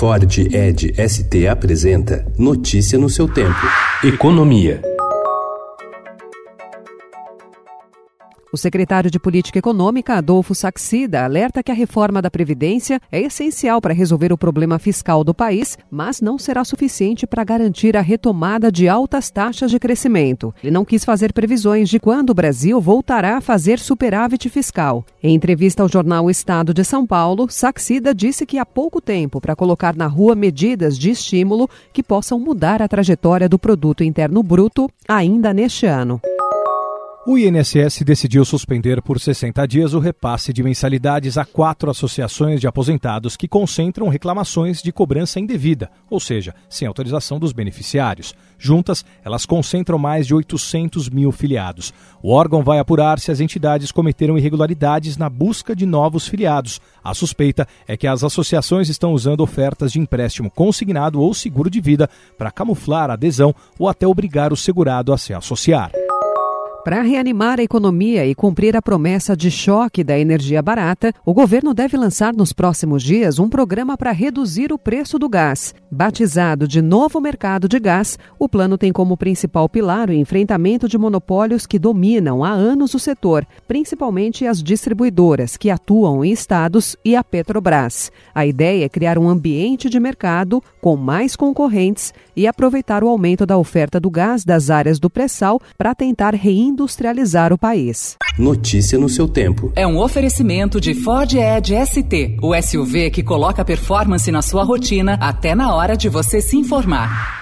Ford Ed ST apresenta Notícia no seu tempo. Economia. O secretário de Política Econômica, Adolfo Saxida, alerta que a reforma da Previdência é essencial para resolver o problema fiscal do país, mas não será suficiente para garantir a retomada de altas taxas de crescimento. Ele não quis fazer previsões de quando o Brasil voltará a fazer superávit fiscal. Em entrevista ao jornal Estado de São Paulo, Saxida disse que há pouco tempo para colocar na rua medidas de estímulo que possam mudar a trajetória do produto interno bruto ainda neste ano. O INSS decidiu suspender por 60 dias o repasse de mensalidades a quatro associações de aposentados que concentram reclamações de cobrança indevida, ou seja, sem autorização dos beneficiários. Juntas, elas concentram mais de 800 mil filiados. O órgão vai apurar se as entidades cometeram irregularidades na busca de novos filiados. A suspeita é que as associações estão usando ofertas de empréstimo consignado ou seguro de vida para camuflar a adesão ou até obrigar o segurado a se associar. Para reanimar a economia e cumprir a promessa de choque da energia barata, o governo deve lançar nos próximos dias um programa para reduzir o preço do gás. Batizado de Novo Mercado de Gás, o plano tem como principal pilar o enfrentamento de monopólios que dominam há anos o setor, principalmente as distribuidoras, que atuam em estados, e a Petrobras. A ideia é criar um ambiente de mercado com mais concorrentes e aproveitar o aumento da oferta do gás das áreas do pré-sal para tentar reiniciar industrializar o país. Notícia no seu tempo. É um oferecimento de Ford Edge ST, o SUV que coloca performance na sua rotina até na hora de você se informar.